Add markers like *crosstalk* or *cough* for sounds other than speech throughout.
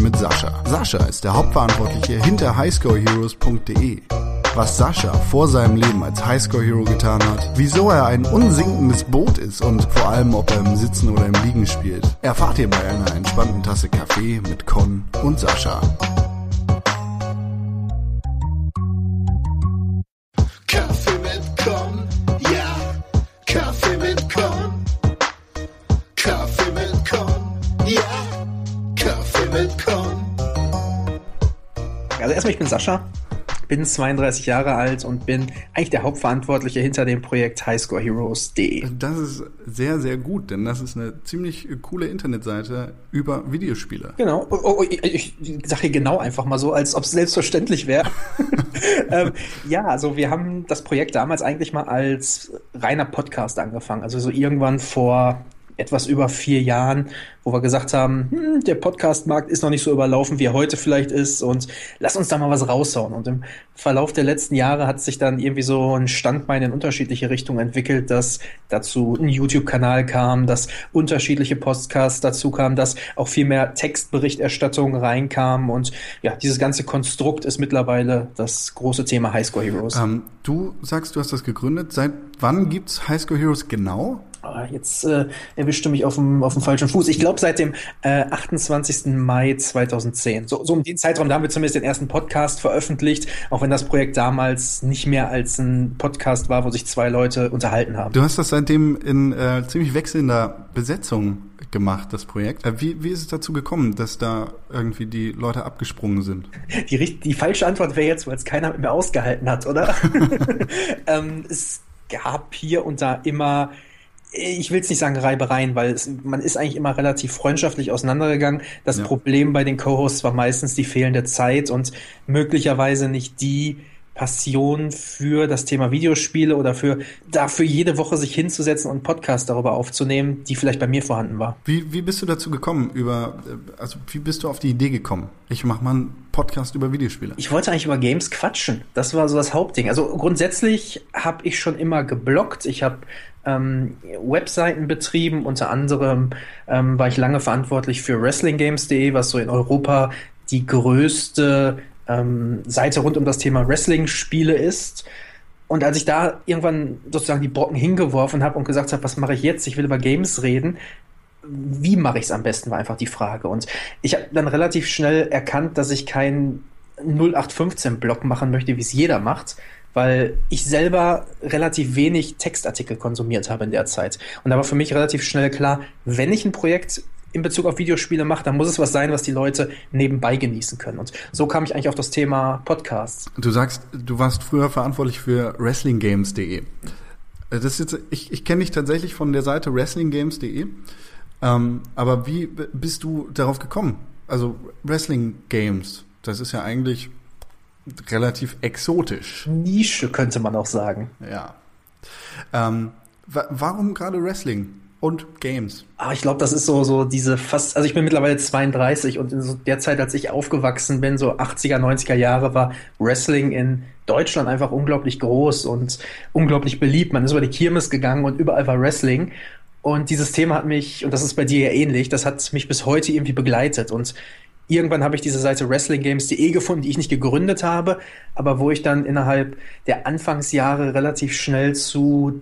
mit Sascha. Sascha ist der Hauptverantwortliche hinter highscoreheroes.de. Was Sascha vor seinem Leben als Highscore Hero getan hat, wieso er ein unsinkendes Boot ist und vor allem, ob er im Sitzen oder im Liegen spielt, erfahrt ihr bei einer entspannten Tasse Kaffee mit Con und Sascha. Bin Sascha, bin 32 Jahre alt und bin eigentlich der Hauptverantwortliche hinter dem Projekt highscoreheroes.de. Das ist sehr, sehr gut, denn das ist eine ziemlich coole Internetseite über Videospiele. Genau. Oh, oh, ich, ich sage hier genau einfach mal so, als ob es selbstverständlich wäre. *laughs* ähm, ja, also wir haben das Projekt damals eigentlich mal als reiner Podcast angefangen. Also so irgendwann vor etwas über vier Jahren, wo wir gesagt haben, hm, der Podcast-Markt ist noch nicht so überlaufen, wie er heute vielleicht ist und lass uns da mal was raushauen. Und im Verlauf der letzten Jahre hat sich dann irgendwie so ein Standbein in unterschiedliche Richtungen entwickelt, dass dazu ein YouTube-Kanal kam, dass unterschiedliche Podcasts dazu kamen, dass auch viel mehr Textberichterstattung reinkam und ja, dieses ganze Konstrukt ist mittlerweile das große Thema Highscore Heroes. Ähm, du sagst, du hast das gegründet. Seit wann gibt's Highscore Heroes genau? Ah, Jetzt äh, erwischte mich auf dem, auf dem falschen Fuß. Ich glaube, seit dem äh, 28. Mai 2010. So, so um den Zeitraum, da haben wir zumindest den ersten Podcast veröffentlicht, auch wenn das Projekt damals nicht mehr als ein Podcast war, wo sich zwei Leute unterhalten haben. Du hast das seitdem in äh, ziemlich wechselnder Besetzung gemacht, das Projekt. Äh, wie, wie ist es dazu gekommen, dass da irgendwie die Leute abgesprungen sind? Die, die falsche Antwort wäre jetzt, weil es keiner mir ausgehalten hat, oder? *laughs* *laughs* ähm, es gab hier und da immer ich will es nicht sagen Reibereien, weil es, man ist eigentlich immer relativ freundschaftlich auseinandergegangen. Das Ja. Problem bei den Co-Hosts war meistens die fehlende Zeit und möglicherweise nicht die Passion für das Thema Videospiele oder für dafür jede Woche sich hinzusetzen und einen Podcast darüber aufzunehmen, die vielleicht bei mir vorhanden war. Wie, wie bist du dazu gekommen, über, äh, also wie bist du auf die Idee gekommen? Ich mache mal einen Podcast über Videospiele. Ich wollte eigentlich über Games quatschen. Das war so das Hauptding. Also grundsätzlich habe ich schon immer gebloggt. Ich habe ähm, Webseiten betrieben. Unter anderem ähm, war ich lange verantwortlich für WrestlingGames.de, was so in Europa die größte ähm, Seite rund um das Thema Wrestling-Spiele ist. Und als ich da irgendwann sozusagen die Brocken hingeworfen habe und gesagt habe, was mache ich jetzt? Ich will über Games reden. Wie mache ich es am besten, war einfach die Frage. Und ich habe dann relativ schnell erkannt, dass ich keinen 0815-Blog machen möchte, wie es jeder macht, weil ich selber relativ wenig Textartikel konsumiert habe in der Zeit. Und da war für mich relativ schnell klar, wenn ich ein Projekt in Bezug auf Videospiele mache, dann muss es was sein, was die Leute nebenbei genießen können. Und so kam ich eigentlich auf das Thema Podcasts. Du sagst, du warst früher verantwortlich für WrestlingGames.de. Das jetzt, ich, ich kenne dich tatsächlich von der Seite WrestlingGames.de. Ähm, aber wie bist du darauf gekommen? Also Wrestling Games, das ist ja eigentlich relativ exotisch. Nische könnte man auch sagen. Ja. Ähm, wa warum gerade Wrestling und Games? Aber ich glaube, das ist so, so diese fast, also ich bin mittlerweile 32 und in so der Zeit, als ich aufgewachsen bin, so 80er, 90er Jahre, war Wrestling in Deutschland einfach unglaublich groß und unglaublich beliebt. Man ist über die Kirmes gegangen und überall war Wrestling. Und dieses Thema hat mich, und das ist bei dir ja ähnlich, das hat mich bis heute irgendwie begleitet. Und irgendwann habe ich diese Seite WrestlingGames.de gefunden, die ich nicht gegründet habe, aber wo ich dann innerhalb der Anfangsjahre relativ schnell zu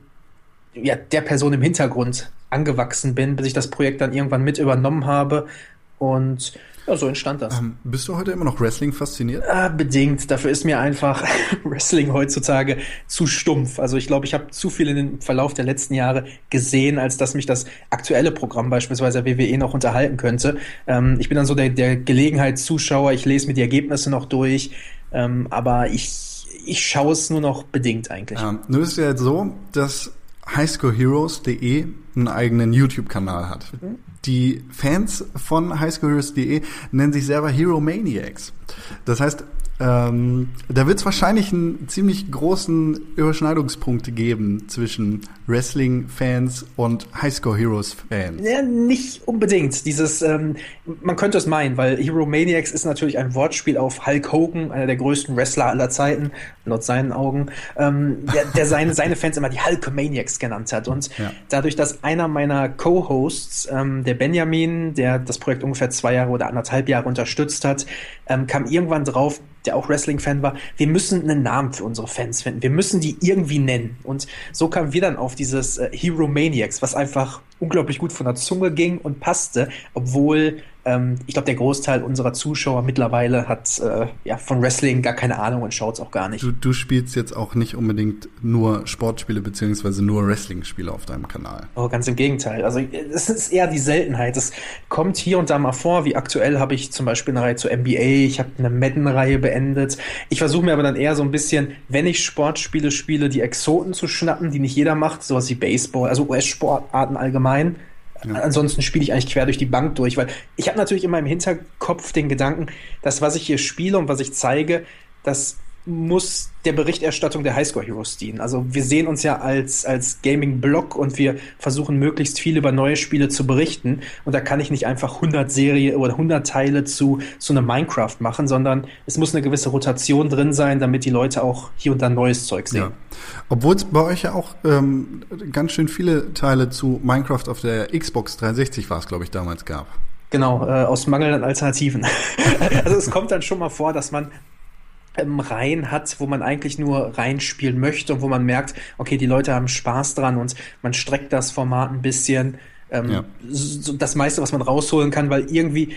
ja, der Person im Hintergrund angewachsen bin, bis ich das Projekt dann irgendwann mit übernommen habe. Und ja, so entstand das. Ähm, bist du heute immer noch Wrestling fasziniert? Ah, bedingt. Dafür ist mir einfach *laughs* Wrestling heutzutage zu stumpf. Also ich glaube, ich habe zu viel in den Verlauf der letzten Jahre gesehen, als dass mich das aktuelle Programm beispielsweise WWE noch unterhalten könnte. Ähm, ich bin dann so der, der Gelegenheitszuschauer. Ich lese mir die Ergebnisse noch durch, ähm, aber ich, ich schaue es nur noch bedingt eigentlich. Ähm, nur ist ja jetzt so, dass highscoreheroes.de einen eigenen YouTube-Kanal hat. Die Fans von highscoreheroes.de nennen sich selber Hero Maniacs. Das heißt, Ähm, da wird es wahrscheinlich einen ziemlich großen Überschneidungspunkt geben zwischen Wrestling-Fans und Highscore Heroes-Fans. Ja, nicht unbedingt. Dieses, ähm, man könnte es meinen, weil Hero Maniacs ist natürlich ein Wortspiel auf Hulk Hogan, einer der größten Wrestler aller Zeiten, laut seinen Augen, ähm, der, der seine, seine Fans immer die Hulk Maniacs genannt hat. Und ja. dadurch, dass einer meiner Co-Hosts, ähm, der Benjamin, der das Projekt ungefähr zwei Jahre oder anderthalb Jahre unterstützt hat, ähm, kam irgendwann drauf, der auch Wrestling-Fan war, wir müssen einen Namen für unsere Fans finden. Wir müssen die irgendwie nennen. Und so kamen wir dann auf dieses äh, Hero Maniacs, was einfach unglaublich gut von der Zunge ging und passte, obwohl ähm, ich glaube, der Großteil unserer Zuschauer mittlerweile hat äh, ja von Wrestling gar keine Ahnung und schaut es auch gar nicht. Du, du, spielst jetzt auch nicht unbedingt nur Sportspiele beziehungsweise nur Wrestling-Spiele auf deinem Kanal. Oh, ganz im Gegenteil. Also es ist eher die Seltenheit. Es kommt hier und da mal vor, wie aktuell habe ich zum Beispiel eine Reihe zur NBA, ich habe eine Madden-Reihe beendet. Ich versuche mir aber dann eher so ein bisschen, wenn ich Sportspiele spiele, die Exoten zu schnappen, die nicht jeder macht, sowas wie Baseball, also US-Sportarten allgemein ja. Ansonsten spiele ich eigentlich quer durch die Bank durch, weil ich habe natürlich immer im Hinterkopf den Gedanken, dass was ich hier spiele und was ich zeige, das muss der Berichterstattung der Highscore Heroes dienen. Also wir sehen uns ja als, als Gaming-Blog und wir versuchen möglichst viel über neue Spiele zu berichten. Und da kann ich nicht einfach 100 Serie oder 100 Teile zu, zu einem Minecraft machen, sondern es muss eine gewisse Rotation drin sein, damit die Leute auch hier und da neues Zeug sehen. Ja. Obwohl es bei euch ja auch ähm, ganz schön viele Teile zu Minecraft auf der Xbox 360 war es, glaube ich, damals gab. Genau, äh, aus Mangel an Alternativen. *laughs* also es kommt dann schon mal vor, dass man rein hat, wo man eigentlich nur reinspielen möchte und wo man merkt, okay, die Leute haben Spaß dran und man streckt das Format ein bisschen. Ähm, ja. so das meiste, was man rausholen kann, weil irgendwie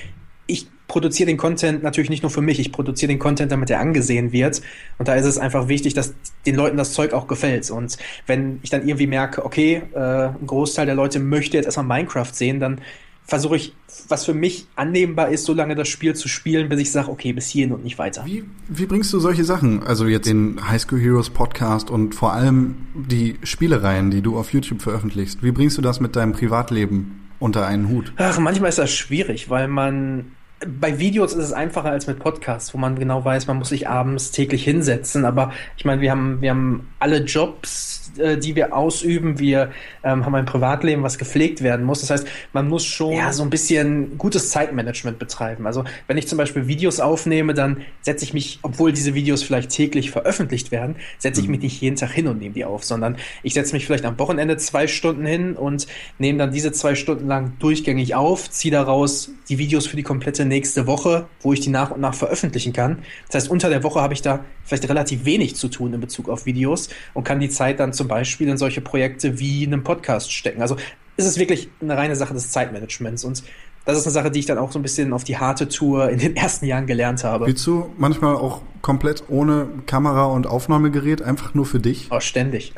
ich produziere den Content natürlich nicht nur für mich, ich produziere den Content, damit er angesehen wird. Und da ist es einfach wichtig, dass den Leuten das Zeug auch gefällt. Und wenn ich dann irgendwie merke, okay, äh, ein Großteil der Leute möchte jetzt erstmal Minecraft sehen, dann versuche ich, was für mich annehmbar ist, so lange das Spiel zu spielen, bis ich sage, okay, bis hierhin und nicht weiter. Wie, wie bringst du solche Sachen, also jetzt den High School Heroes Podcast und vor allem die Spielereien, die du auf YouTube veröffentlichst, wie bringst du das mit deinem Privatleben unter einen Hut? Ach, manchmal ist das schwierig, weil man bei Videos ist es einfacher als mit Podcasts, wo man genau weiß, man muss sich abends täglich hinsetzen. Aber ich meine, wir haben, wir haben alle Jobs, äh, die wir ausüben. Wir ähm, haben ein Privatleben, was gepflegt werden muss. Das heißt, man muss schon ja, so ein bisschen gutes Zeitmanagement betreiben. Also wenn ich zum Beispiel Videos aufnehme, dann setze ich mich, obwohl diese Videos vielleicht täglich veröffentlicht werden, setze ich mhm. mich nicht jeden Tag hin und nehme die auf, sondern ich setze mich vielleicht am Wochenende zwei Stunden hin und nehme dann diese zwei Stunden lang durchgängig auf, ziehe daraus die Videos für die komplette nächste Woche, wo ich die nach und nach veröffentlichen kann. Das heißt, unter der Woche habe ich da vielleicht relativ wenig zu tun in Bezug auf Videos und kann die Zeit dann zum Beispiel in solche Projekte wie einem Podcast stecken. Also ist es wirklich eine reine Sache des Zeitmanagements und das ist eine Sache, die ich dann auch so ein bisschen auf die harte Tour in den *laughs* ersten Jahren gelernt habe. Willst du manchmal auch komplett ohne Kamera und Aufnahmegerät, einfach nur für dich? Oh, ständig.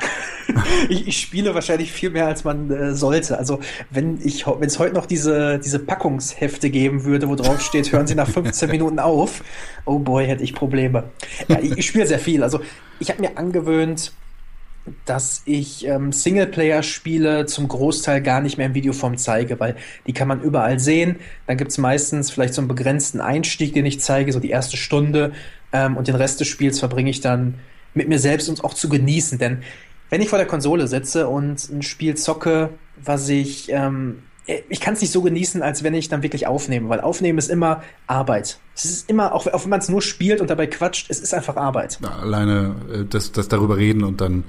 *laughs* ich, ich, spiele wahrscheinlich viel mehr, als man äh, sollte. Also wenn ich, wenn es heute noch diese, diese Packungshefte geben würde, wo drauf steht, hören Sie nach 15 *laughs* Minuten auf, oh boy, hätte ich Probleme. Ja, ich, ich spiele sehr viel. Also ich habe mir angewöhnt, dass ich ähm, Singleplayer-Spiele zum Großteil gar nicht mehr in Videoform zeige, weil die kann man überall sehen. Dann gibt's meistens vielleicht so einen begrenzten Einstieg, den ich zeige, so die erste Stunde. Ähm, und den Rest des Spiels verbringe ich dann mit mir selbst und auch zu genießen. Denn wenn ich vor der Konsole sitze und ein Spiel zocke, was ich ähm, ich kann es nicht so genießen, als wenn ich dann wirklich aufnehme, weil Aufnehmen ist immer Arbeit. Es ist immer, auch, auch wenn man es nur spielt und dabei quatscht, es ist einfach Arbeit. Ja, alleine äh, das, das darüber reden und dann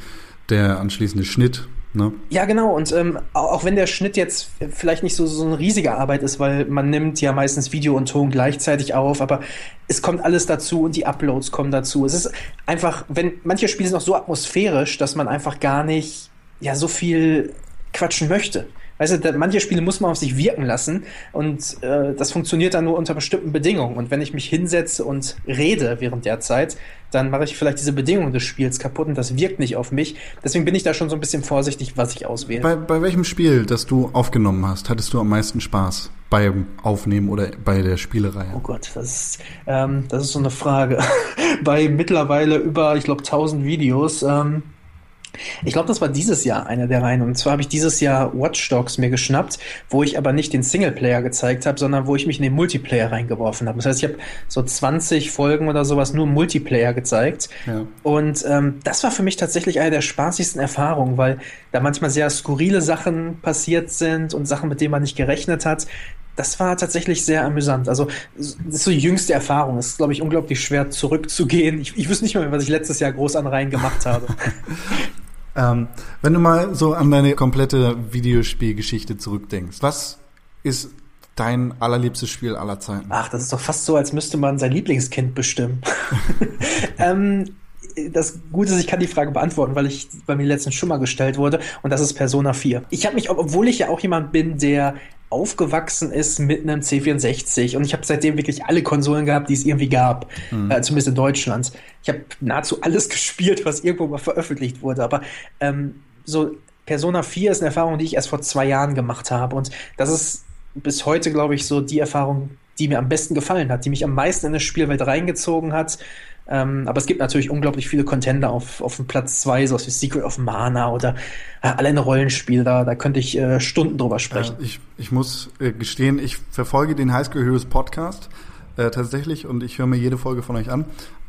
der anschließende Schnitt. Ne? Ja, genau. Und ähm, auch wenn der Schnitt jetzt vielleicht nicht so, so eine riesige Arbeit ist, weil man nimmt ja meistens Video und Ton gleichzeitig auf, aber es kommt alles dazu und die Uploads kommen dazu. Es ist einfach, wenn manche Spiele sind auch so atmosphärisch, dass man einfach gar nicht ja so viel quatschen möchte. Weißt du, da, manche Spiele muss man auf sich wirken lassen und äh, das funktioniert dann nur unter bestimmten Bedingungen. Und wenn ich mich hinsetze und rede während der Zeit, dann mache ich vielleicht diese Bedingungen des Spiels kaputt und das wirkt nicht auf mich. Deswegen bin ich da schon so ein bisschen vorsichtig, was ich auswähle. Bei, bei welchem Spiel, das du aufgenommen hast, hattest du am meisten Spaß? Beim Aufnehmen oder bei der Spielerei? Oh Gott, das ist, ähm, das ist so eine Frage. *laughs* bei mittlerweile über, ich glaube, 1000 Videos. Ähm, Ich glaube, das war dieses Jahr einer der Reihen. Und zwar habe ich dieses Jahr Watch Dogs mir geschnappt, wo ich aber nicht den Singleplayer gezeigt habe, sondern wo ich mich in den Multiplayer reingeworfen habe. Das heißt, ich habe so 20 Folgen oder sowas nur Multiplayer gezeigt. Ja. Und ähm, das war für mich tatsächlich eine der spaßigsten Erfahrungen, weil da manchmal sehr skurrile Sachen passiert sind und Sachen, mit denen man nicht gerechnet hat. Das war tatsächlich sehr amüsant. Also, das ist so die jüngste Erfahrung. Es ist, glaube ich, unglaublich schwer zurückzugehen. Ich, ich wüsste nicht mehr, was ich letztes Jahr groß an Reihen gemacht habe. *laughs* Ähm, wenn du mal so an deine komplette Videospielgeschichte zurückdenkst, was ist dein allerliebstes Spiel aller Zeiten? Ach, das ist doch fast so, als müsste man sein Lieblingskind bestimmen. *laughs* *laughs* ähm, das Gute ist, ich kann die Frage beantworten, weil ich bei mir letztens schon mal gestellt wurde und das ist Persona 4. Ich habe mich, obwohl ich ja auch jemand bin, der aufgewachsen ist mit einem C64 und ich habe seitdem wirklich alle Konsolen gehabt, die es irgendwie gab, mhm. äh, zumindest in Deutschland. Ich habe nahezu alles *laughs* gespielt, was irgendwo mal veröffentlicht wurde, aber ähm, so Persona 4 ist eine Erfahrung, die ich erst vor zwei Jahren gemacht habe und das ist bis heute, glaube ich, so die Erfahrung, die mir am besten gefallen hat, die mich am meisten in eine Spielwelt reingezogen hat ähm, aber es gibt natürlich unglaublich viele Contender auf, auf dem Platz zwei, so wie Secret of Mana oder äh, alleine Rollenspiel, da, da könnte ich äh, Stunden drüber sprechen. Ja, ich, ich muss äh, gestehen, ich verfolge den High School Heroes Podcast äh, tatsächlich und ich höre mir jede Folge von euch an.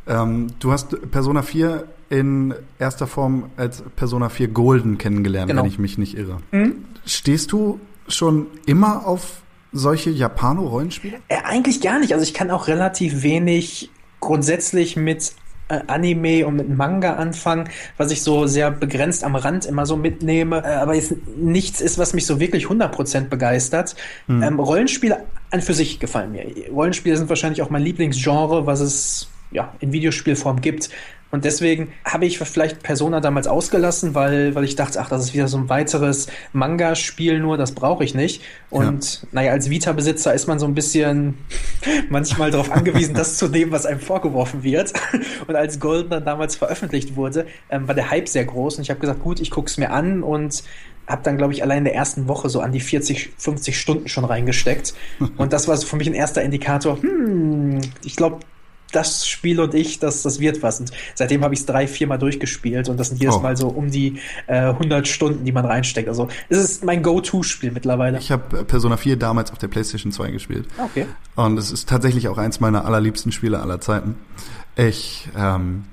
Ähm, du hast Persona 4 in erster Form als Persona 4 Golden kennengelernt, genau. wenn ich mich nicht irre. Mhm. Stehst du schon immer auf solche Japano-Rollenspiele? Äh, eigentlich gar nicht. Also ich kann auch relativ wenig grundsätzlich mit äh, Anime und mit Manga anfangen, was ich so sehr begrenzt am Rand immer so mitnehme, äh, aber jetzt nichts ist, was mich so wirklich 100% begeistert. Hm. Ähm, Rollenspiele an für sich gefallen mir. Rollenspiele sind wahrscheinlich auch mein Lieblingsgenre, was es ja in Videospielform gibt. Und deswegen habe ich vielleicht Persona damals ausgelassen, weil, weil ich dachte, ach, das ist wieder so ein weiteres Manga-Spiel nur, das brauche ich nicht. Und ja. naja, als Vita-Besitzer ist man so ein bisschen *laughs* manchmal darauf angewiesen, das zu nehmen, was einem vorgeworfen wird. *laughs* Und als Golden dann damals veröffentlicht wurde, ähm, war der Hype sehr groß. Und ich habe gesagt, gut, ich gucke es mir an und habe dann, glaube ich, allein in der ersten Woche so an die 40, 50 Stunden schon reingesteckt. *laughs* Und das war so für mich ein erster Indikator, hm, ich glaube, das Spiel und ich, das, das wird was. Und seitdem habe ich es drei, viermal durchgespielt und das sind jedes oh. Mal so um die äh, 100 Stunden, die man reinsteckt. Also es ist mein Go-To-Spiel mittlerweile. Ich habe Persona 4 damals auf der PlayStation 2 gespielt. Okay. Und es ist tatsächlich auch eins meiner allerliebsten Spiele aller Zeiten. Ich ähm,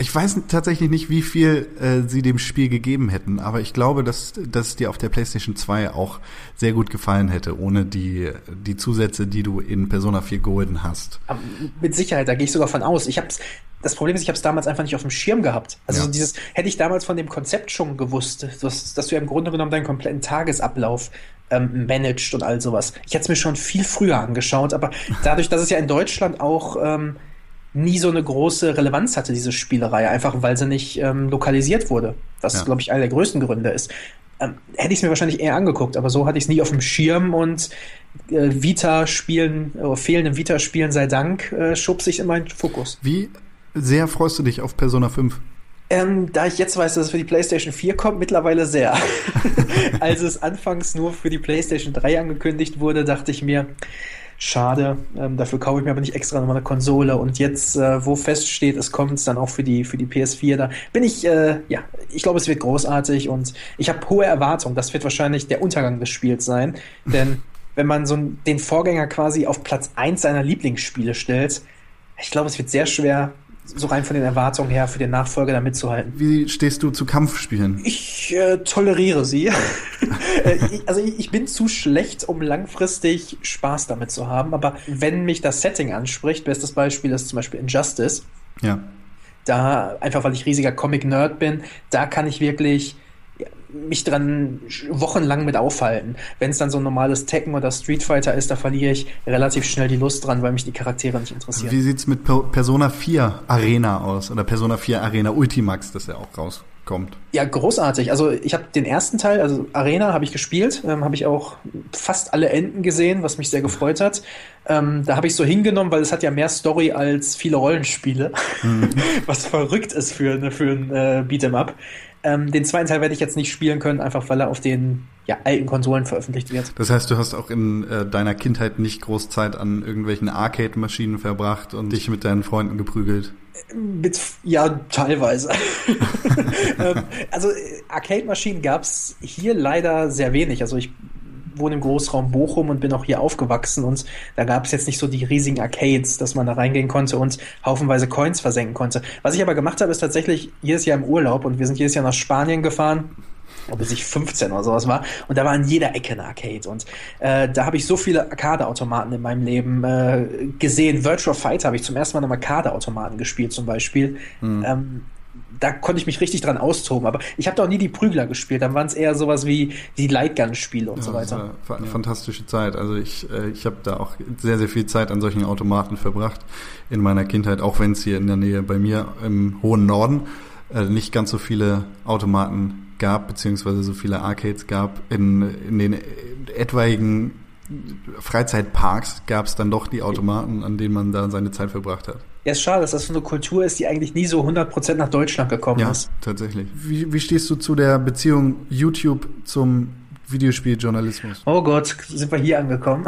ich weiß tatsächlich nicht, wie viel äh, sie dem Spiel gegeben hätten, aber ich glaube, dass, dass es dir auf der PlayStation 2 auch sehr gut gefallen hätte, ohne die, die Zusätze, die du in Persona 4 Golden hast. Aber mit Sicherheit, da gehe ich sogar von aus. Ich hab's, das Problem ist, ich habe es damals einfach nicht auf dem Schirm gehabt. Also ja. so dieses, hätte ich damals von dem Konzept schon gewusst, dass, dass du ja im Grunde genommen deinen kompletten Tagesablauf ähm, managed und all sowas. Ich hätte es mir schon viel früher angeschaut, aber dadurch, dass es ja in Deutschland auch ähm, nie so eine große Relevanz hatte, diese Spielerei, einfach weil sie nicht ähm, lokalisiert wurde. Was, ja. glaube ich, einer der größten Gründe ist. Ähm, hätte ich es mir wahrscheinlich eher angeguckt, aber so hatte ich es nie auf dem Schirm und äh, Vita-Spielen, äh, fehlenden Vita-Spielen sei Dank, äh, schub sich in meinen Fokus. Wie sehr freust du dich auf Persona 5? Ähm, da ich jetzt weiß, dass es für die PlayStation 4 kommt, mittlerweile sehr. *laughs* Als es anfangs nur für die PlayStation 3 angekündigt wurde, dachte ich mir, Schade. Ähm, dafür kaufe ich mir aber nicht extra nochmal eine Konsole. Und jetzt, äh, wo feststeht, es kommt dann auch für die, für die PS4, da bin ich, äh, ja, ich glaube, es wird großartig und ich habe hohe Erwartungen. Das wird wahrscheinlich der Untergang des Spiels sein. *laughs* Denn wenn man so den Vorgänger quasi auf Platz 1 seiner Lieblingsspiele stellt, ich glaube, es wird sehr schwer, so rein von den Erwartungen her für den Nachfolger da mitzuhalten. Wie stehst du zu Kampfspielen? Ich äh, toleriere sie. *laughs* äh, ich, also ich, ich, bin zu schlecht, um langfristig Spaß damit zu haben, aber wenn mich das Setting anspricht, bestes Beispiel ist zum Beispiel Injustice. Ja. Da, einfach weil ich riesiger Comic-Nerd bin, da kann ich wirklich mich dran wochenlang mit aufhalten. Wenn es dann so ein normales Tekken oder Street Fighter ist, da verliere ich relativ schnell die Lust dran, weil mich die Charaktere nicht interessieren. Wie sieht's mit Persona 4 Arena aus? Oder Persona 4 Arena Ultimax, das ja auch rauskommt? Ja, großartig. Also ich habe den ersten Teil, also Arena, habe ich gespielt, ähm, habe ich auch fast alle Enden gesehen, was mich sehr gefreut hat. Ähm, da habe ich so hingenommen, weil es hat ja mehr Story als viele Rollenspiele, mhm. *laughs* was verrückt ist für, für ein äh, Beat'em Up. Ähm, den zweiten Teil werde ich jetzt nicht spielen können, einfach weil er auf den ja, alten Konsolen veröffentlicht wird. Das heißt, du hast auch in äh, deiner Kindheit nicht groß Zeit an irgendwelchen Arcade-Maschinen verbracht und dich mit deinen Freunden geprügelt? Mit, ja, teilweise. *laughs* ähm, also Arcade-Maschinen gab es hier leider sehr wenig. Also ich wohne im Großraum Bochum und bin auch hier aufgewachsen und da gab es jetzt nicht so die riesigen Arcades, dass man da reingehen konnte und haufenweise Coins versenken konnte. Was ich aber gemacht habe, ist tatsächlich jedes Jahr im Urlaub und wir sind jedes Jahr nach Spanien gefahren bis ich 15 oder sowas war. Und da war in jeder Ecke eine Arcade. Und äh, da habe ich so viele Arcade-Automaten in meinem Leben äh, gesehen. Virtual Fighter habe ich zum ersten Mal am Arcade-Automaten gespielt, zum Beispiel. Mhm. Ähm, da konnte ich mich richtig dran austoben. Aber ich habe doch nie die Prügler gespielt. Dann waren es eher sowas wie die Lightgun-Spiele und ja, so weiter. Das war eine ja. fantastische Zeit. Also ich, äh, ich habe da auch sehr, sehr viel Zeit an solchen Automaten verbracht in meiner Kindheit, auch wenn es hier in der Nähe bei mir im hohen Norden äh, nicht ganz so viele Automaten gab, beziehungsweise so viele Arcades gab. In, in den etwaigen Freizeitparks gab es dann doch die Automaten, an denen man da seine Zeit verbracht hat. Ja, ist schade, dass das so eine Kultur ist, die eigentlich nie so 100% nach Deutschland gekommen ja, ist. Ja, tatsächlich. Wie, wie stehst du zu der Beziehung YouTube zum Videospieljournalismus? Oh Gott, sind wir hier angekommen.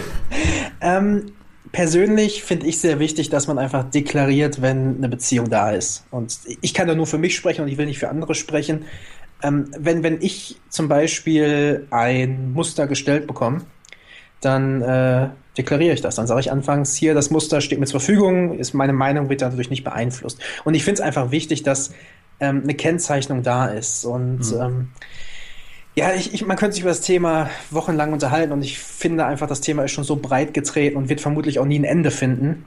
*laughs* ähm, persönlich finde ich sehr wichtig, dass man einfach deklariert, wenn eine Beziehung da ist. Und ich kann da nur für mich sprechen und ich will nicht für andere sprechen. Ähm, wenn, wenn ich zum Beispiel ein Muster gestellt bekomme, dann äh, deklariere ich das. Dann sage ich anfangs, hier, das Muster steht mir zur Verfügung, ist meine Meinung, wird dadurch nicht beeinflusst. Und ich finde es einfach wichtig, dass ähm, eine Kennzeichnung da ist. Und mhm. ähm, ja, ich, ich, man könnte sich über das Thema wochenlang unterhalten und ich finde einfach, das Thema ist schon so breit getreten und wird vermutlich auch nie ein Ende finden.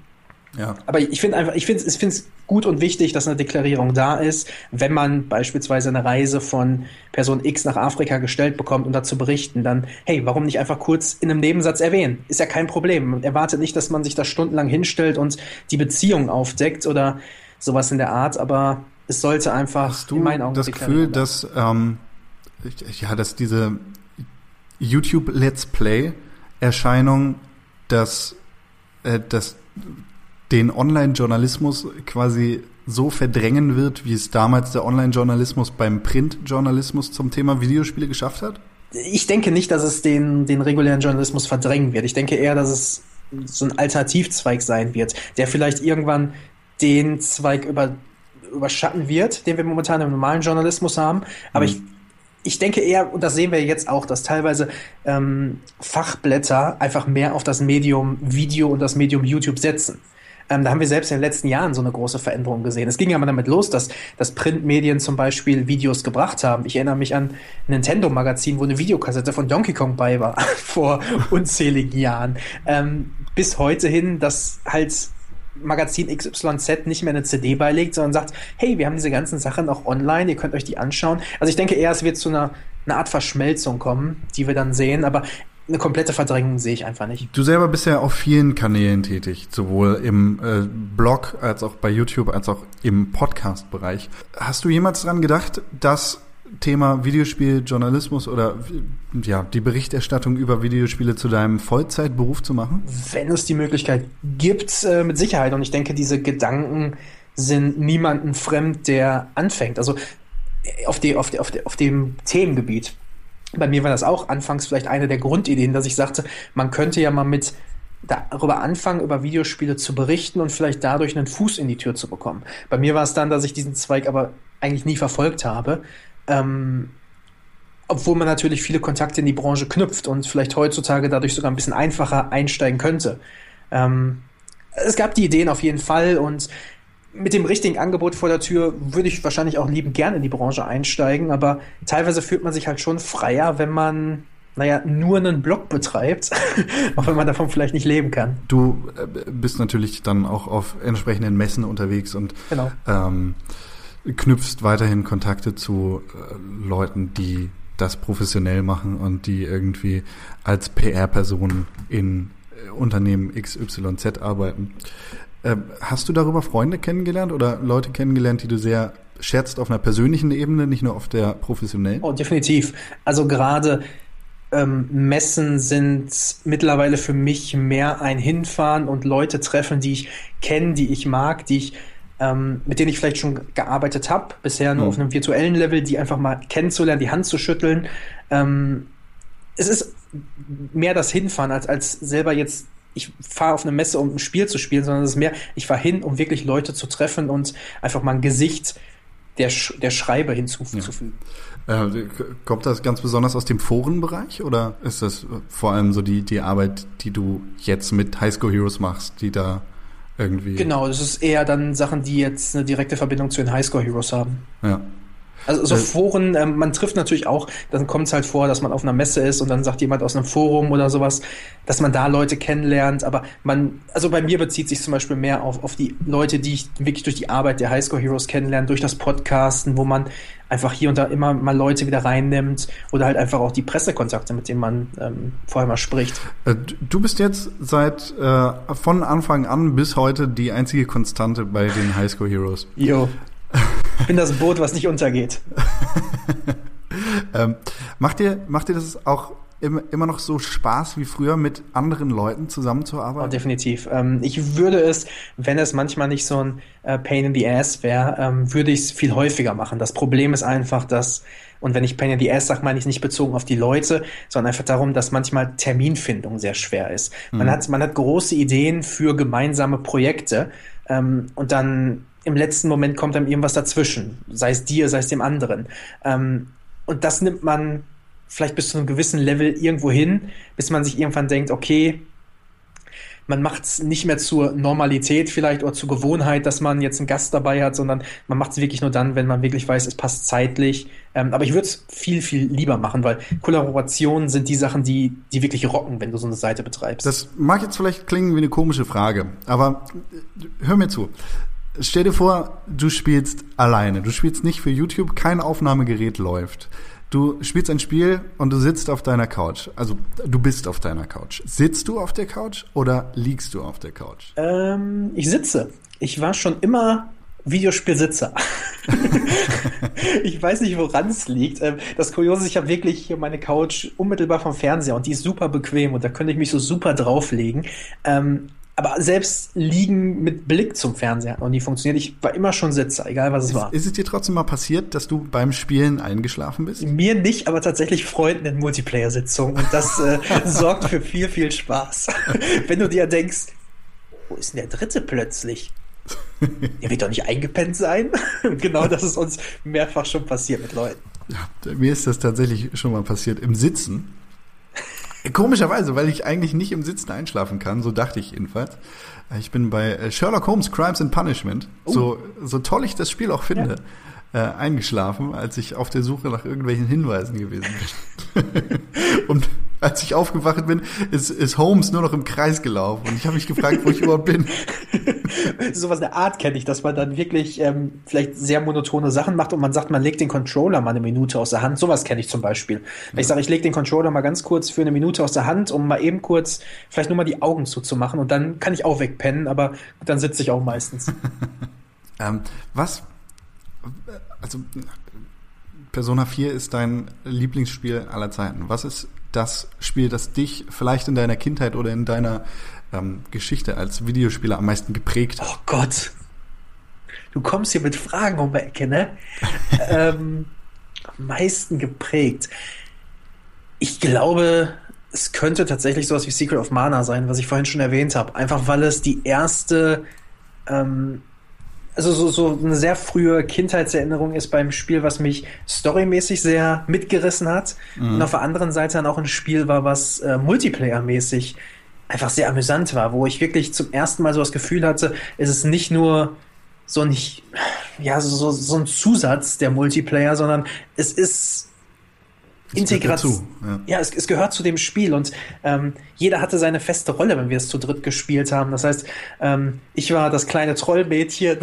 Ja. Aber ich finde einfach, ich finde es gut und wichtig, dass eine Deklarierung da ist, wenn man beispielsweise eine Reise von Person X nach Afrika gestellt bekommt, um dazu berichten, dann, hey, warum nicht einfach kurz in einem Nebensatz erwähnen? Ist ja kein Problem. Man erwartet nicht, dass man sich da stundenlang hinstellt und die Beziehung aufdeckt oder sowas in der Art, aber es sollte einfach Hast du in meinen Augen das Gefühl, dass ähm, ja, dass diese YouTube Let's Play Erscheinung, dass, äh, dass den Online-Journalismus quasi so verdrängen wird, wie es damals der Online-Journalismus beim Print-Journalismus zum Thema Videospiele geschafft hat? Ich denke nicht, dass es den, den regulären Journalismus verdrängen wird. Ich denke eher, dass es so ein Alternativzweig sein wird, der vielleicht irgendwann den Zweig über, überschatten wird, den wir momentan im normalen Journalismus haben. Aber mhm. ich ich denke eher, und das sehen wir jetzt auch, dass teilweise ähm, Fachblätter einfach mehr auf das Medium Video und das Medium YouTube setzen. Ähm, da haben wir selbst in den letzten Jahren so eine große Veränderung gesehen. Es ging ja mal damit los, dass, dass Printmedien zum Beispiel Videos gebracht haben. Ich erinnere mich an ein Nintendo-Magazin, wo eine Videokassette von Donkey Kong bei war, *laughs* vor unzähligen Jahren. Ähm, bis heute hin, dass halt Magazin XYZ nicht mehr eine CD beilegt, sondern sagt, hey, wir haben diese ganzen Sachen auch online, ihr könnt euch die anschauen. Also ich denke eher, es wird zu einer, einer Art Verschmelzung kommen, die wir dann sehen, aber eine komplette Verdrängung sehe ich einfach nicht. Du selber bist ja auf vielen Kanälen tätig, sowohl im äh, Blog als auch bei YouTube als auch im Podcast-Bereich. Hast du jemals dran gedacht, dass Thema Videospieljournalismus oder ja, die Berichterstattung über Videospiele zu deinem Vollzeitberuf zu machen? Wenn es die Möglichkeit gibt, äh, mit Sicherheit. Und ich denke, diese Gedanken sind niemanden fremd, der anfängt. Also äh, auf, die, auf, die, auf, die, auf dem Themengebiet. Bei mir war das auch anfangs vielleicht eine der Grundideen, dass ich sagte, man könnte ja mal mit darüber anfangen, über Videospiele zu berichten und vielleicht dadurch einen Fuß in die Tür zu bekommen. Bei mir war es dann, dass ich diesen Zweig aber eigentlich nie verfolgt habe, ähm, obwohl man natürlich viele Kontakte in die Branche knüpft und vielleicht heutzutage dadurch sogar ein bisschen einfacher einsteigen könnte. Ähm, es gab die Ideen auf jeden Fall und mit dem richtigen Angebot vor der Tür würde ich wahrscheinlich auch liebend gerne in die Branche einsteigen, aber teilweise fühlt man sich halt schon freier, wenn man, naja, nur einen Blog betreibt, *laughs* auch wenn man davon vielleicht nicht leben kann. Du äh, bist natürlich dann auch auf entsprechenden Messen unterwegs und genau. ähm, knüpfst weiterhin Kontakte zu äh, Leuten, die das professionell machen und die irgendwie als PR-Person in äh, Unternehmen XYZ arbeiten. Äh, hast du darüber Freunde kennengelernt oder Leute kennengelernt, die du sehr schätzt auf einer persönlichen Ebene, nicht nur auf der professionellen? Oh, definitiv. Also gerade ähm, Messen sind mittlerweile für mich mehr ein Hinfahren und Leute treffen, die ich kenne, die ich mag, die ich ähm, mit denen ich vielleicht schon gearbeitet habe, bisher nur mhm. auf einem virtuellen Level, die einfach mal kennenzulernen, die Hand zu schütteln. Ähm, es ist mehr das Hinfahren, als, als selber jetzt ich fahre auf eine Messe, um ein Spiel zu spielen, sondern es ist mehr, ich fahre hin, um wirklich Leute zu treffen und einfach mal ein Gesicht der, Sch der Schreiber hinzuzufügen. Ja. Äh, kommt das ganz besonders aus dem Forenbereich oder ist das vor allem so die, die Arbeit, die du jetzt mit High School Heroes machst, die da irgendwie. Genau, das ist eher dann Sachen, die jetzt eine direkte Verbindung zu den High School Heroes haben. Ja. Also so Foren, ähm, man trifft natürlich auch, dann kommt es halt vor, dass man auf einer Messe ist und dann sagt jemand aus einem Forum oder sowas, dass man da Leute kennenlernt, aber man, also bei mir bezieht sich zum Beispiel mehr auf, auf die Leute, die ich wirklich durch die Arbeit der Highscore Heroes kennenlerne, durch das Podcasten, wo man einfach hier und da immer mal Leute wieder reinnimmt oder halt einfach auch die Pressekontakte, mit denen man ähm, vorher mal spricht. Äh, du bist jetzt seit äh, von Anfang an bis heute die einzige Konstante bei den Highscore Heroes. Jo. *laughs* Ich bin das Boot, was nicht untergeht. *laughs* ähm, macht, dir, macht dir das auch immer, noch so Spaß wie früher, mit anderen Leuten zusammenzuarbeiten? Oh, definitiv. Ähm, ich würde es, wenn es manchmal nicht so ein äh, Pain in the Ass wäre, ähm, würde ich es viel häufiger machen. Das Problem ist einfach, dass, und wenn ich Pain in the Ass sage, meine ich nicht bezogen auf die Leute, sondern einfach darum, dass manchmal Terminfindung sehr schwer ist. Man, mhm. hat, man hat große Ideen für gemeinsame Projekte ähm, und dann im letzten Moment kommt dann irgendwas dazwischen, sei es dir, sei es dem anderen. Ähm, und das nimmt man vielleicht bis zu einem gewissen Level irgendwo hin, bis man sich irgendwann denkt, okay, man macht es nicht mehr zur Normalität vielleicht oder zur Gewohnheit, dass man jetzt einen Gast dabei hat, sondern man macht es wirklich nur dann, wenn man wirklich weiß, es passt zeitlich. Ähm, aber ich würde es viel, viel lieber machen, weil Kollaborationen sind die Sachen, die, die wirklich rocken, wenn du so eine Seite betreibst. Das mag jetzt vielleicht klingen wie eine komische Frage, aber hör mir zu. Stell dir vor, du spielst alleine. Du spielst nicht für YouTube, kein Aufnahmegerät läuft. Du spielst ein Spiel und du sitzt auf deiner Couch. Also du bist auf deiner Couch. Sitzt du auf der Couch oder liegst du auf der Couch? Ähm, ich sitze. Ich war schon immer Videospielsitzer. *laughs* ich weiß nicht, woran es liegt. Ähm, das Kuriose ist, ich habe wirklich hier meine Couch unmittelbar vom Fernseher und die ist super bequem und da könnte ich mich so super drauflegen. Aber selbst liegen mit Blick zum Fernseher hat noch nie funktioniert. Ich war immer schon Sitzer, egal was es ist, war. Ist es dir trotzdem mal passiert, dass du beim Spielen eingeschlafen bist? Mir nicht, aber tatsächlich Freunden in Multiplayer-Sitzungen. Und das äh, *laughs* sorgt für viel, viel Spaß. *laughs* Wenn du dir denkst, wo ist denn der Dritte plötzlich? Der wird doch nicht eingepennt sein. *laughs* genau das ist uns mehrfach schon passiert mit Leuten. Ja, mir ist das tatsächlich schon mal passiert im Sitzen. Komischerweise, weil ich eigentlich nicht im Sitzen einschlafen kann, so dachte ich jedenfalls. Ich bin bei äh, Sherlock Holmes Crimes and Punishment, oh. so, so toll ich das Spiel auch finde, ja. äh, eingeschlafen, als ich auf der Suche nach irgendwelchen Hinweisen gewesen bin. *laughs* Und als ich aufgewacht bin, ist, ist Holmes nur noch im Kreis gelaufen und ich habe mich gefragt, wo ich überhaupt bin. *laughs* so was eine Art kenne ich, dass man dann wirklich ähm, vielleicht sehr monotone Sachen macht und man sagt, man legt den Controller mal eine Minute aus der Hand. Sowas kenne ich zum Beispiel. Wenn ja. ich sage, ich lege den Controller mal ganz kurz für eine Minute aus der Hand, um mal eben kurz vielleicht nur mal die Augen zuzumachen und dann kann ich auch wegpennen, aber dann sitze ich auch meistens. *laughs* ähm, was, also Persona 4 ist dein Lieblingsspiel aller Zeiten. Was ist das Spiel, das dich vielleicht in deiner Kindheit oder in deiner ähm, Geschichte als Videospieler am meisten geprägt hat? Oh Gott. Du kommst hier mit Fragen um die Ecke, ne? *laughs* ähm, am meisten geprägt. Ich glaube, es könnte tatsächlich sowas wie Secret of Mana sein, was ich vorhin schon erwähnt habe. Einfach weil es die erste ähm, also so, so eine sehr frühe Kindheitserinnerung ist beim Spiel, was mich storymäßig sehr mitgerissen hat. Mhm. Und auf der anderen Seite dann auch ein Spiel war, was äh, multiplayermäßig einfach sehr amüsant war, wo ich wirklich zum ersten Mal so das Gefühl hatte, es ist nicht nur so ein, ja, so, so ein Zusatz der Multiplayer, sondern es ist Integration. Ja, ja es, es, gehört zu dem Spiel und ähm, jeder hatte seine feste Rolle, wenn wir es zu dritt gespielt haben. Das heißt, ähm, ich war das kleine Trollmädchen,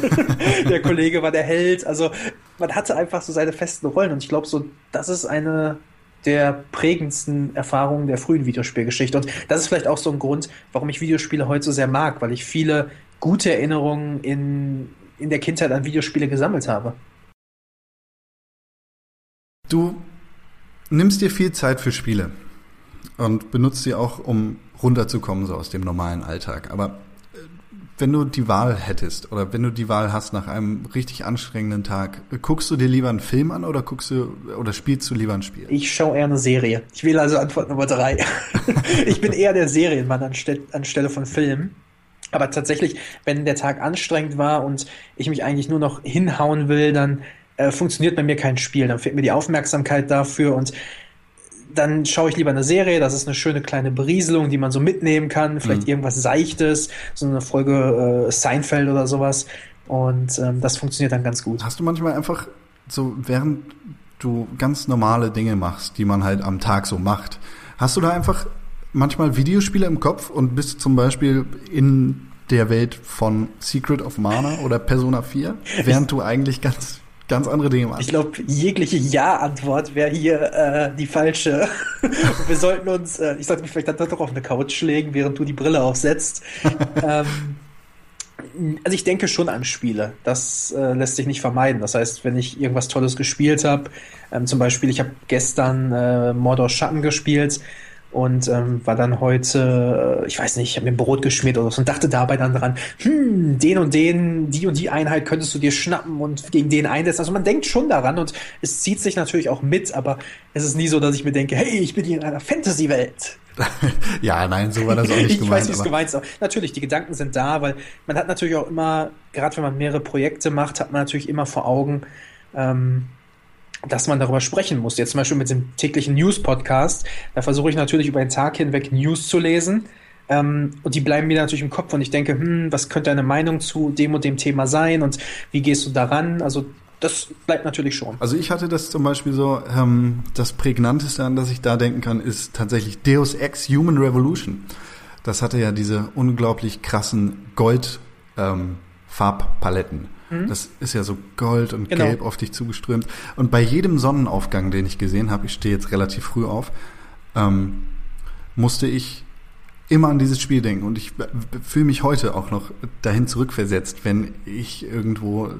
*laughs* der Kollege war der Held. Also man hatte einfach so seine festen Rollen und ich glaube, so das ist eine der prägendsten Erfahrungen der frühen Videospielgeschichte. Und das ist vielleicht auch so ein Grund, warum ich Videospiele heute so sehr mag, weil ich viele gute Erinnerungen in, in der Kindheit an Videospiele gesammelt habe. Du nimmst dir viel Zeit für Spiele und benutzt sie auch, um runterzukommen, so aus dem normalen Alltag. Aber wenn du die Wahl hättest oder wenn du die Wahl hast nach einem richtig anstrengenden Tag, guckst du dir lieber einen Film an oder guckst du oder spielst du lieber ein Spiel? Ich schaue eher eine Serie. Ich wähle also Antwort Nummer drei. *laughs* ich bin eher der Serienmann anstelle, anstelle von Filmen. Aber tatsächlich, wenn der Tag anstrengend war und ich mich eigentlich nur noch hinhauen will, dann äh, funktioniert bei mir kein Spiel. Dann fehlt mir die Aufmerksamkeit dafür und dann schaue ich lieber eine Serie, das ist eine schöne kleine Berieselung, die man so mitnehmen kann, vielleicht mhm. irgendwas Seichtes, so eine Folge äh, Seinfeld oder sowas. Und ähm, das funktioniert dann ganz gut. Hast du manchmal einfach so, während du ganz normale Dinge machst, die man halt am Tag so macht, hast du da einfach manchmal Videospiele im Kopf und bist zum Beispiel in der Welt von Secret of Mana oder Persona 4, *laughs* während du eigentlich ganz ganz andere Dinge machst. Ich glaube, jegliche Ja-Antwort wäre hier äh, die falsche. *laughs* wir sollten uns, äh, ich sollte mich vielleicht dann doch auf eine Couch legen, während du die Brille aufsetzt. *laughs* ähm, also ich denke schon an Spiele. Das äh, lässt sich nicht vermeiden. Das heißt, wenn ich irgendwas Tolles gespielt habe, ähm, zum Beispiel, ich habe gestern äh, Mordor Schatten gespielt, und ähm, war dann heute, äh, ich weiß nicht, ich habe mir Brot geschmiert oder so und dachte dabei dann dran, hm, den und den, die und die Einheit könntest du dir schnappen und gegen den einsetzen. Also man denkt schon daran und es zieht sich natürlich auch mit, aber es ist nie so, dass ich mir denke, hey, ich bin hier in einer Fantasy-Welt. *laughs* ja, nein, so war das auch nicht ich gemeint. Ich weiß, wie es gemeint ist. Natürlich, die Gedanken sind da, weil man hat natürlich auch immer, gerade wenn man mehrere Projekte macht, hat man natürlich immer vor Augen, ähm, dass man darüber sprechen muss. Jetzt zum Beispiel mit dem täglichen News-Podcast, da versuche ich natürlich über den Tag hinweg News zu lesen. Ähm, und die bleiben mir natürlich im Kopf und ich denke, hm, was könnte deine Meinung zu dem und dem Thema sein und wie gehst du daran? Also das bleibt natürlich schon. Also ich hatte das zum Beispiel so, ähm, das prägnanteste, an das ich da denken kann, ist tatsächlich Deus Ex Human Revolution. Das hatte ja diese unglaublich krassen Gold-Farbpaletten. Ähm, Mhm. Das ist ja so gold und genau. gelb auf dich zugeströmt. Und bei jedem Sonnenaufgang, den ich gesehen habe, ich stehe jetzt relativ früh auf, ähm, musste ich immer an dieses Spiel denken. Und ich fühle mich heute auch noch dahin zurückversetzt, wenn ich irgendwo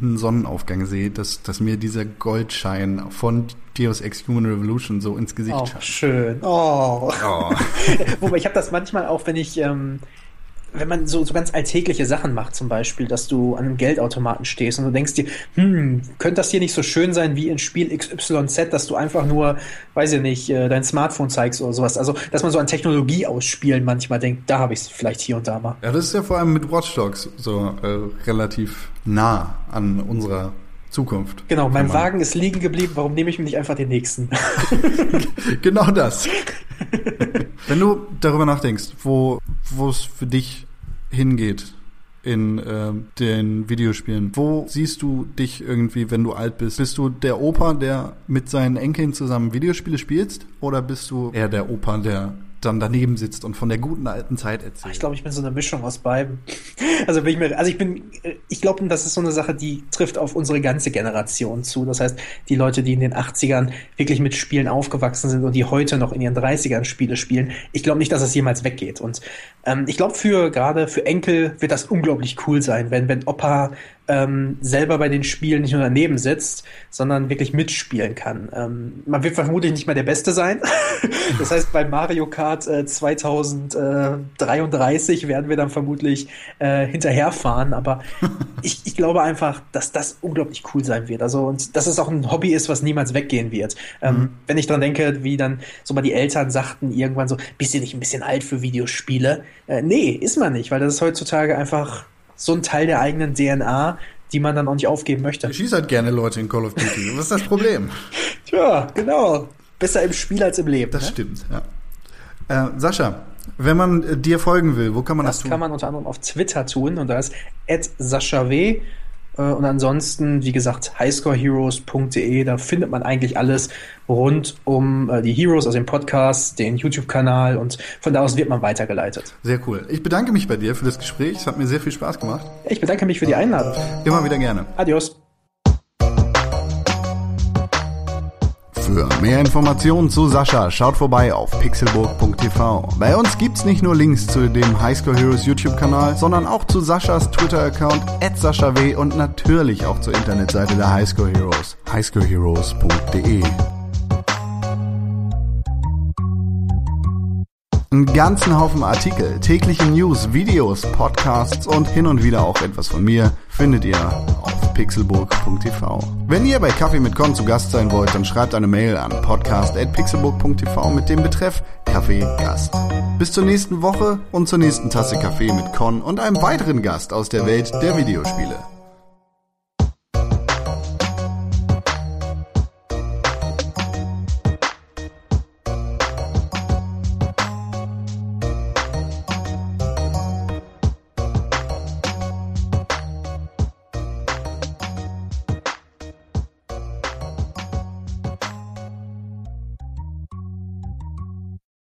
einen Sonnenaufgang sehe, dass, dass mir dieser Goldschein von Deus Ex Human Revolution so ins Gesicht oh, schaut. Schön. Oh. oh. *laughs* Wobei ich habe das manchmal auch, wenn ich ähm, wenn man so, so ganz alltägliche Sachen macht, zum Beispiel, dass du an einem Geldautomaten stehst und du denkst dir, hm, könnte das hier nicht so schön sein wie in Spiel XYZ, dass du einfach nur, weiß ich nicht, äh, dein Smartphone zeigst oder sowas. Also, dass man so an Technologie ausspielen manchmal denkt, da habe ich es vielleicht hier und da mal. Ja, das ist ja vor allem mit Watch Dogs so äh, relativ nah an unserer Zukunft. Genau, mein Wagen ist liegen geblieben, warum nehme ich mir nicht einfach den nächsten? *laughs* genau das. *laughs* Wenn du darüber nachdenkst, wo es für dich hingeht in äh, den Videospielen, wo siehst du dich irgendwie, wenn du alt bist? Bist du der Opa, der mit seinen Enkeln zusammen Videospiele spielst? Oder bist du eher der Opa, der dann daneben sitzt und von der guten alten Zeit erzählt. Ich glaube, ich bin so eine Mischung aus beiden. Also bin ich mir, also ich bin, ich glaube, das ist so eine Sache, die trifft auf unsere ganze Generation zu. Das heißt, die Leute, die in den 80ern wirklich mit Spielen aufgewachsen sind und die heute noch in ihren 30ern Spiele spielen, ich glaube nicht, dass das jemals weggeht. Und ähm, ich glaube, für gerade für Enkel wird das unglaublich cool sein, wenn, wenn Opa ähm, selber bei den Spielen nicht nur daneben sitzt, sondern wirklich mitspielen kann. Ähm, man wird vermutlich nicht mal der Beste sein. *laughs* das heißt, bei Mario Kart äh, 2033 werden wir dann vermutlich äh, hinterherfahren. Aber *laughs* ich, ich glaube einfach, dass das unglaublich cool sein wird. Also und dass es auch ein Hobby ist, was niemals weggehen wird. Ähm, mhm. Wenn ich dran denke, wie dann so mal die Eltern sagten irgendwann so, bist du nicht ein bisschen alt für Videospiele? Äh, nee, ist man nicht, weil das ist heutzutage einfach so ein Teil der eigenen DNA, die man dann auch nicht aufgeben möchte. Ich schieße halt gerne Leute in Call of Duty. Was ist das Problem? *laughs* Tja, genau. Besser im Spiel als im Leben. Das ne? stimmt, ja. Äh, Sascha, wenn man äh, dir folgen will, wo kann man das, das tun? Das kann man unter anderem auf Twitter tun und da ist Sascha W. Äh, und ansonsten, wie gesagt, highscoreheroes.de, da findet man eigentlich alles rund um äh, die Heroes, also den Podcast, den YouTube-Kanal und von da aus wird man weitergeleitet. Sehr cool. Ich bedanke mich bei dir für das Gespräch. Es hat mir sehr viel Spaß gemacht. Ich bedanke mich für die Einladung. Immer wieder gerne. Adios. Für mehr Informationen zu Sascha schaut vorbei auf pixelburg.tv. Bei uns gibt's nicht nur Links zu dem Highscore Heroes YouTube-Kanal, sondern auch zu Saschas Twitter-Account @saschaw und natürlich auch zur Internetseite der Highscore Heroes, highscoreheroes.de. Einen ganzen Haufen Artikel, tägliche News, Videos, Podcasts und hin und wieder auch etwas von mir findet ihr auf pixelburg.tv. Wenn ihr bei Kaffee mit Con zu Gast sein wollt, dann schreibt eine Mail an podcast.pixelburg.tv mit dem Betreff Kaffee Gast. Bis zur nächsten Woche und zur nächsten Tasse Kaffee mit Con und einem weiteren Gast aus der Welt der Videospiele.